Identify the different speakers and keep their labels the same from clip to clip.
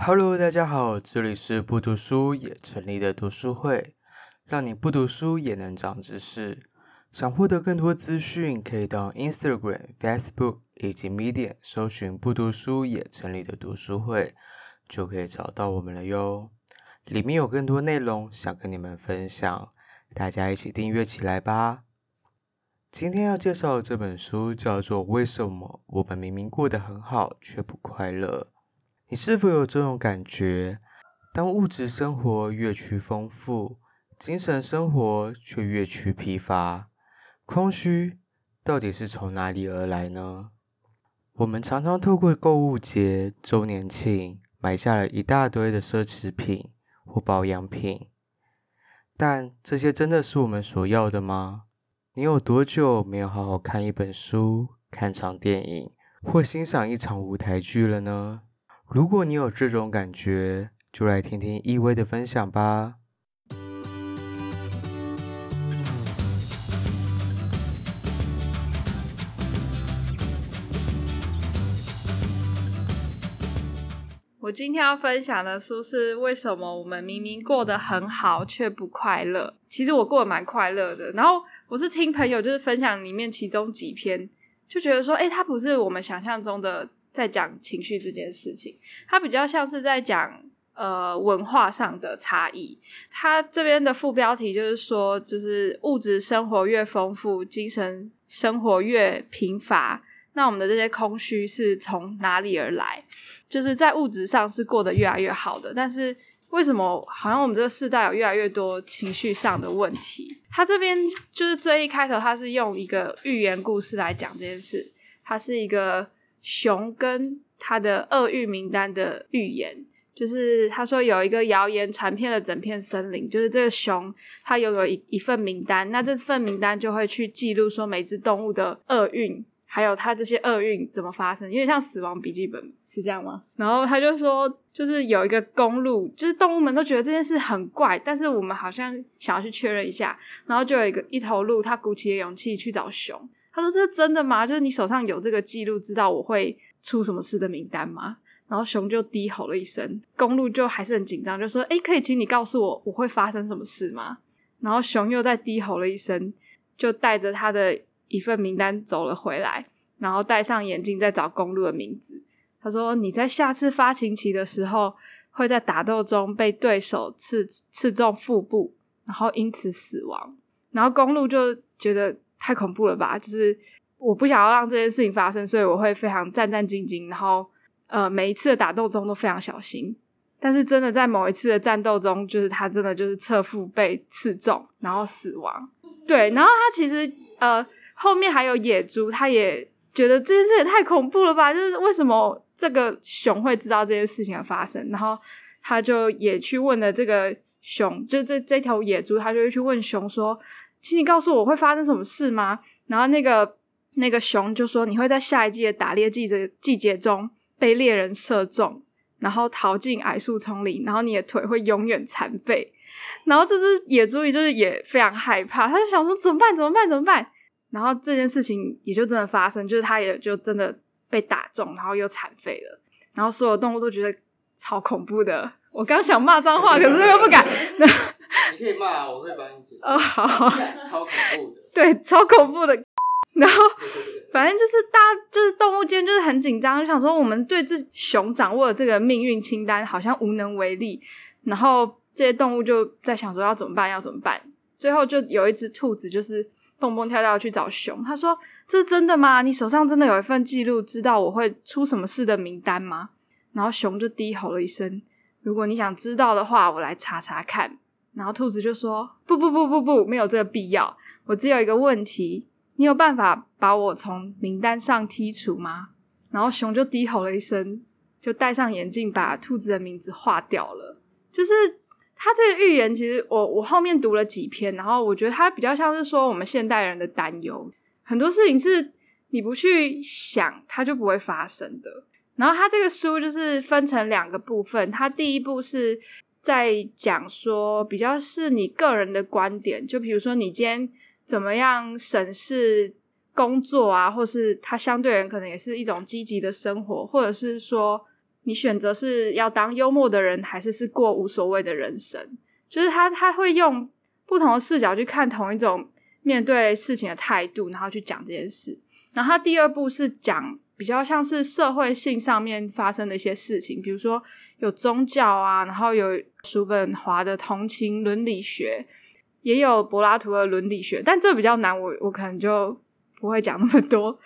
Speaker 1: Hello，大家好，这里是不读书也成立的读书会，让你不读书也能长知识。想获得更多资讯，可以到 Instagram、Facebook 以及 Medium 搜寻“不读书也成立的读书会”，就可以找到我们了哟。里面有更多内容想跟你们分享，大家一起订阅起来吧。今天要介绍的这本书叫做《为什么我们明明过得很好却不快乐》。你是否有这种感觉？当物质生活越趋丰富，精神生活却越趋疲乏，空虚到底是从哪里而来呢？我们常常透过购物节、周年庆买下了一大堆的奢侈品或保养品，但这些真的是我们所要的吗？你有多久没有好好看一本书、看场电影或欣赏一场舞台剧了呢？如果你有这种感觉，就来听听依偎的分享吧。
Speaker 2: 我今天要分享的书是《为什么我们明明过得很好却不快乐》。其实我过得蛮快乐的，然后我是听朋友就是分享里面其中几篇，就觉得说，诶，它不是我们想象中的。在讲情绪这件事情，它比较像是在讲呃文化上的差异。它这边的副标题就是说，就是物质生活越丰富，精神生活越贫乏，那我们的这些空虚是从哪里而来？就是在物质上是过得越来越好的，但是为什么好像我们这个世代有越来越多情绪上的问题？它这边就是最一开头，它是用一个寓言故事来讲这件事，它是一个。熊跟他的厄运名单的预言，就是他说有一个谣言传遍了整片森林，就是这个熊它拥有一一份名单，那这份名单就会去记录说每只动物的厄运，还有它这些厄运怎么发生，因为像死亡笔记本是这样吗？然后他就说，就是有一个公路，就是动物们都觉得这件事很怪，但是我们好像想要去确认一下，然后就有一个一头鹿，它鼓起了勇气去找熊。他说：“这是真的吗？就是你手上有这个记录，知道我会出什么事的名单吗？”然后熊就低吼了一声，公鹿就还是很紧张，就说：“诶，可以请你告诉我，我会发生什么事吗？”然后熊又再低吼了一声，就带着他的一份名单走了回来，然后戴上眼镜再找公鹿的名字。他说：“你在下次发情期的时候，会在打斗中被对手刺刺中腹部，然后因此死亡。”然后公鹿就觉得。太恐怖了吧！就是我不想要让这件事情发生，所以我会非常战战兢兢，然后呃，每一次的打斗中都非常小心。但是真的在某一次的战斗中，就是他真的就是侧腹被刺中，然后死亡。对，然后他其实呃后面还有野猪，他也觉得这件事也太恐怖了吧！就是为什么这个熊会知道这件事情的发生？然后他就也去问了这个熊，就这这条野猪，他就会去问熊说。请你告诉我会发生什么事吗？然后那个那个熊就说：“你会在下一季的打猎季节季节中被猎人射中，然后逃进矮树丛里，然后你的腿会永远残废。”然后这只野猪就是也非常害怕，他就想说：“怎么办？怎么办？怎么办？”然后这件事情也就真的发生，就是他也就真的被打中，然后又残废了。然后所有动物都觉得超恐怖的。我刚想骂脏话，可是又不敢。
Speaker 1: 你可以骂，我会帮你解释。
Speaker 2: 哦，好，
Speaker 1: 超恐怖的。
Speaker 2: 对，超恐怖的。然后，反正就是大家就是动物间就是很紧张，就想说我们对这熊掌握的这个命运清单好像无能为力。然后这些动物就在想说要怎么办？要怎么办？最后就有一只兔子就是蹦蹦跳跳去找熊，他说：“这是真的吗？你手上真的有一份记录，知道我会出什么事的名单吗？”然后熊就低吼了一声：“如果你想知道的话，我来查查看。”然后兔子就说：“不不不不不，没有这个必要。我只有一个问题，你有办法把我从名单上剔除吗？”然后熊就低吼了一声，就戴上眼镜，把兔子的名字划掉了。就是他这个预言，其实我我后面读了几篇，然后我觉得他比较像是说我们现代人的担忧，很多事情是你不去想，它就不会发生的。然后他这个书就是分成两个部分，它第一部是。在讲说比较是你个人的观点，就比如说你今天怎么样审视工作啊，或是他相对人可能也是一种积极的生活，或者是说你选择是要当幽默的人，还是是过无所谓的人生？就是他他会用不同的视角去看同一种面对事情的态度，然后去讲这件事。然后他第二步是讲比较像是社会性上面发生的一些事情，比如说有宗教啊，然后有叔本华的同情伦理学，也有柏拉图的伦理学，但这比较难，我我可能就不会讲那么多。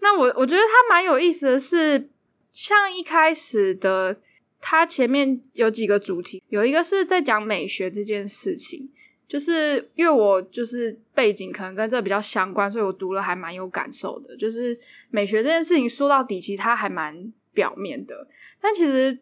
Speaker 2: 那我我觉得他蛮有意思的是，像一开始的他前面有几个主题，有一个是在讲美学这件事情。就是因为我就是背景可能跟这比较相关，所以我读了还蛮有感受的。就是美学这件事情说到底，其实它还蛮表面的。但其实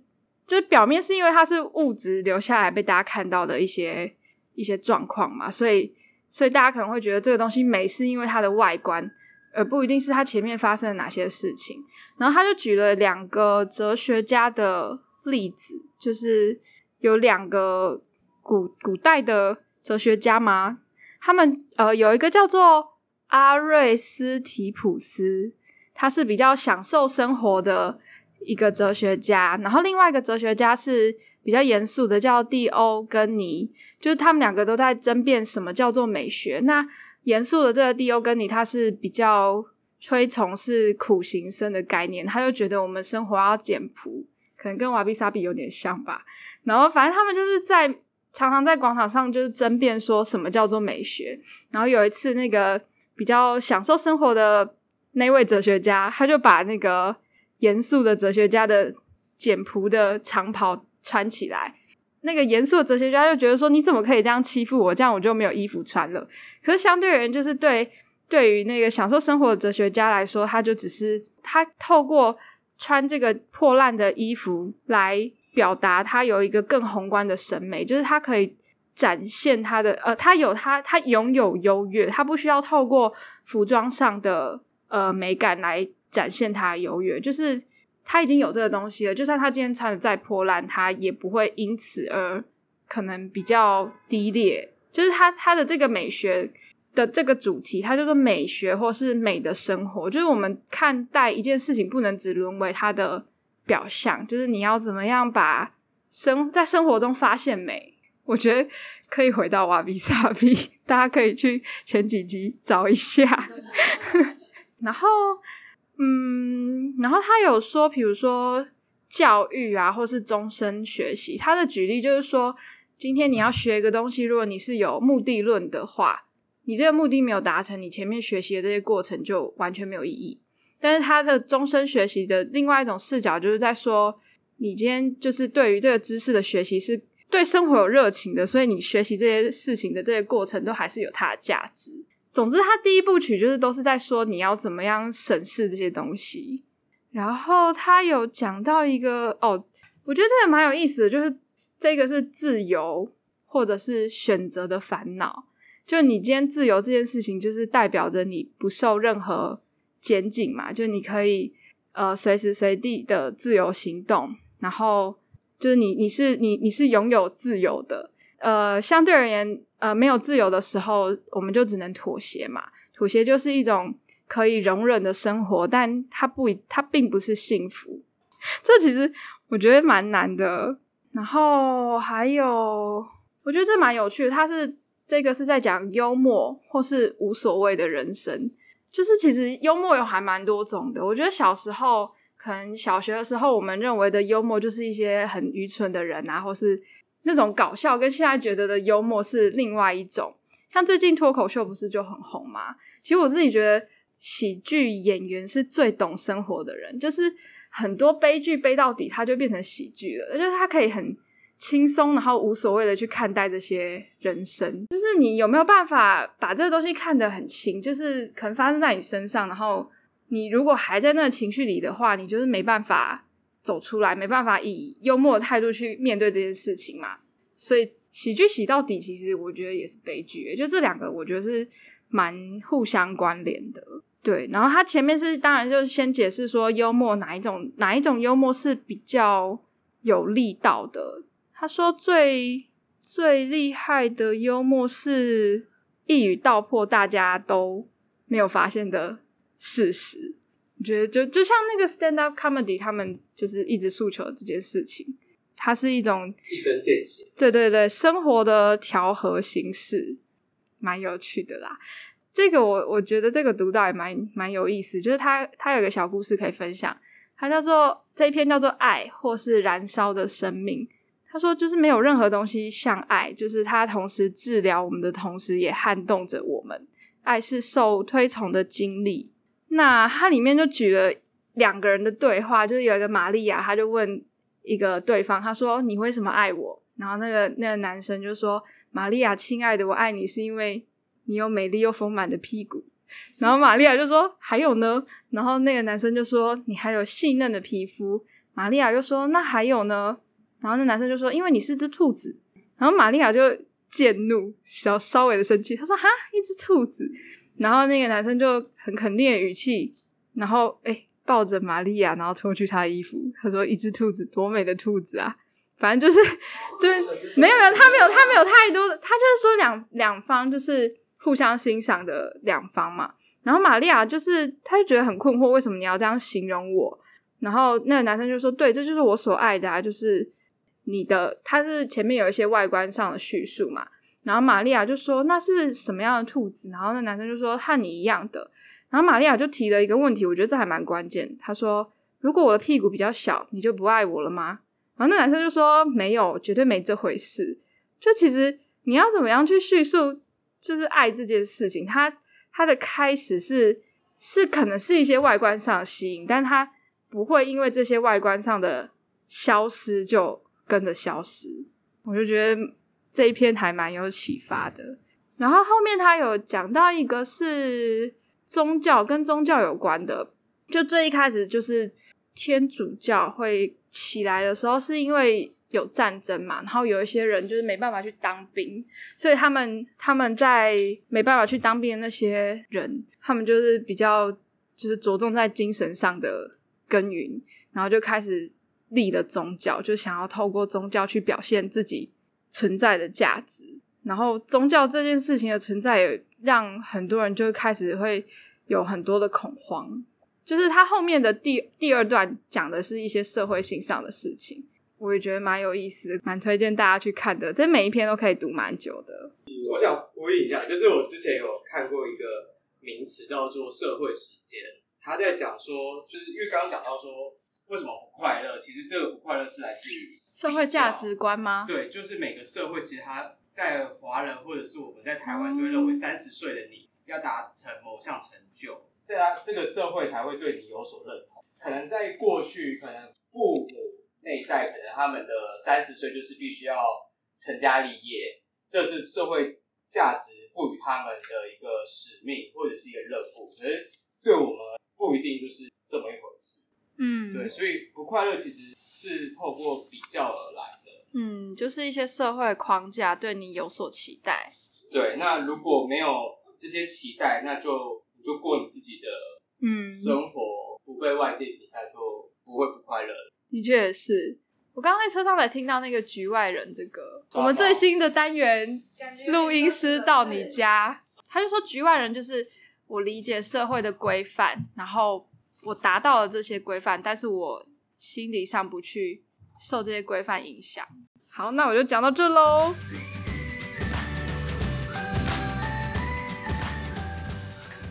Speaker 2: 就表面是因为它是物质留下来被大家看到的一些一些状况嘛，所以所以大家可能会觉得这个东西美是因为它的外观，而不一定是它前面发生了哪些事情。然后他就举了两个哲学家的例子，就是有两个古古代的。哲学家嘛？他们呃有一个叫做阿瑞斯提普斯，他是比较享受生活的一个哲学家。然后另外一个哲学家是比较严肃的，叫蒂欧根尼。就是他们两个都在争辩什么叫做美学。那严肃的这个蒂欧根尼，他是比较推崇是苦行僧的概念，他就觉得我们生活要简朴，可能跟瓦比萨比有点像吧。然后反正他们就是在。常常在广场上就是争辩说什么叫做美学，然后有一次那个比较享受生活的那位哲学家，他就把那个严肃的哲学家的简朴的长袍穿起来，那个严肃的哲学家就觉得说，你怎么可以这样欺负我？这样我就没有衣服穿了。可是相对而言，就是对对于那个享受生活的哲学家来说，他就只是他透过穿这个破烂的衣服来。表达他有一个更宏观的审美，就是他可以展现他的呃，他有他他拥有优越，他不需要透过服装上的呃美感来展现他的优越，就是他已经有这个东西了。就算他今天穿的再破烂，他也不会因此而可能比较低劣。就是他他的这个美学的这个主题，他就是美学或是美的生活，就是我们看待一件事情，不能只沦为他的。表象就是你要怎么样把生在生活中发现美，我觉得可以回到瓦比萨比，大家可以去前几集找一下。然后，嗯，然后他有说，比如说教育啊，或是终身学习。他的举例就是说，今天你要学一个东西，如果你是有目的论的话，你这个目的没有达成，你前面学习的这些过程就完全没有意义。但是他的终身学习的另外一种视角，就是在说，你今天就是对于这个知识的学习是对生活有热情的，所以你学习这些事情的这些过程都还是有它的价值。总之，他第一部曲就是都是在说你要怎么样审视这些东西。然后他有讲到一个哦，我觉得这个蛮有意思的，就是这个是自由或者是选择的烦恼。就你今天自由这件事情，就是代表着你不受任何。监禁嘛，就你可以呃随时随地的自由行动，然后就是你你是你你是拥有自由的，呃相对而言呃没有自由的时候，我们就只能妥协嘛，妥协就是一种可以容忍的生活，但它不它并不是幸福，这其实我觉得蛮难的。然后还有我觉得这蛮有趣的，它是这个是在讲幽默或是无所谓的人生。就是其实幽默有还蛮多种的，我觉得小时候可能小学的时候，我们认为的幽默就是一些很愚蠢的人啊，或是那种搞笑，跟现在觉得的幽默是另外一种。像最近脱口秀不是就很红吗？其实我自己觉得喜剧演员是最懂生活的人，就是很多悲剧悲到底，他就变成喜剧了，就是他可以很。轻松，然后无所谓的去看待这些人生，就是你有没有办法把这个东西看得很轻？就是可能发生在你身上，然后你如果还在那个情绪里的话，你就是没办法走出来，没办法以幽默的态度去面对这件事情嘛。所以喜剧喜到底，其实我觉得也是悲剧。就这两个，我觉得是蛮互相关联的。对，然后他前面是当然就是先解释说幽默哪一种哪一种幽默是比较有力道的。他说最最厉害的幽默是一语道破大家都没有发现的事实，我觉得就就像那个 stand up comedy，他们就是一直诉求这件事情，它是一种
Speaker 3: 一针见血。
Speaker 2: 对对对，生活的调和形式，蛮有趣的啦。这个我我觉得这个读到也蛮蛮有意思，就是他他有个小故事可以分享，他叫做这一篇叫做爱或是燃烧的生命。他说就是没有任何东西像爱，就是它同时治疗我们的同时也撼动着我们。爱是受推崇的经历。那它里面就举了两个人的对话，就是有一个玛利亚，他就问一个对方，他说：“你为什么爱我？”然后那个那个男生就说：“玛利亚，亲爱的，我爱你是因为你有美丽又丰满的屁股。”然后玛利亚就说：“还有呢？”然后那个男生就说：“你还有细嫩的皮肤。”玛利亚又说：“那还有呢？”然后那男生就说：“因为你是只兔子。”然后玛利亚就渐怒，小稍微的生气，他说：“哈，一只兔子。”然后那个男生就很肯定的语气，然后诶抱着玛利亚，然后脱去她的衣服，他说：“一只兔子，多美的兔子啊！” 反正就是 就是没有没有，他没有他没有太多的，他就是说两两方就是互相欣赏的两方嘛。然后玛利亚就是他就觉得很困惑，为什么你要这样形容我？然后那个男生就说：“对，这就是我所爱的啊，就是你的。”他是前面有一些外观上的叙述嘛。然后玛利亚就说：“那是什么样的兔子？”然后那男生就说：“和你一样的。”然后玛利亚就提了一个问题，我觉得这还蛮关键。他说：“如果我的屁股比较小，你就不爱我了吗？”然后那男生就说：“没有，绝对没这回事。”就其实你要怎么样去叙述，就是爱这件事情，它它的开始是是可能是一些外观上的吸引，但它不会因为这些外观上的消失就跟着消失。我就觉得。这一篇还蛮有启发的，然后后面他有讲到一个是宗教跟宗教有关的，就最一开始就是天主教会起来的时候，是因为有战争嘛，然后有一些人就是没办法去当兵，所以他们他们在没办法去当兵的那些人，他们就是比较就是着重在精神上的耕耘，然后就开始立了宗教，就想要透过宗教去表现自己。存在的价值，然后宗教这件事情的存在，也让很多人就开始会有很多的恐慌。就是他后面的第第二段讲的是一些社会性上的事情，我也觉得蛮有意思的，蛮推荐大家去看的。这每一篇都可以读蛮久的。
Speaker 3: 我想呼应一下，就是我之前有看过一个名词叫做社会时间，他在讲说，就是因为刚刚讲到说为什么不快乐，其实这个不快乐是来自于。
Speaker 2: 社会价值观吗？
Speaker 3: 对，就是每个社会，其实他在华人或者是我们在台湾，就会认为三十岁的你要达成某项成就，对啊，这个社会才会对你有所认同。可能在过去，可能父母那一代，可能他们的三十岁就是必须要成家立业，这是社会价值赋予他们的一个使命或者是一个任务。可是对我们不一定就是这么一回事。嗯，对，所以不快乐其实。是透过比较而来的，
Speaker 2: 嗯，就是一些社会框架对你有所期待。
Speaker 3: 对，那如果没有这些期待，那就你就过你自己的嗯生活，嗯、不被外界影响，就不会不快乐。
Speaker 2: 的确也是，我刚刚在车上才听到那个局外人这个，我们最新的单元录音师到你家，他就说局外人就是我理解社会的规范，然后我达到了这些规范，但是我。心理上不去受这些规范影响。好，那我就讲到这喽。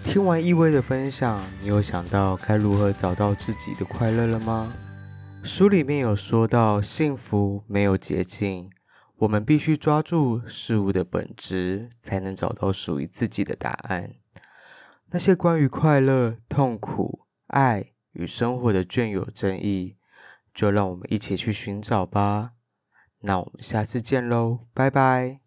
Speaker 1: 听完一威的分享，你有想到该如何找到自己的快乐了吗？书里面有说到，幸福没有捷径，我们必须抓住事物的本质，才能找到属于自己的答案。那些关于快乐、痛苦、爱与生活的隽永正义。就让我们一起去寻找吧。那我们下次见喽，拜拜。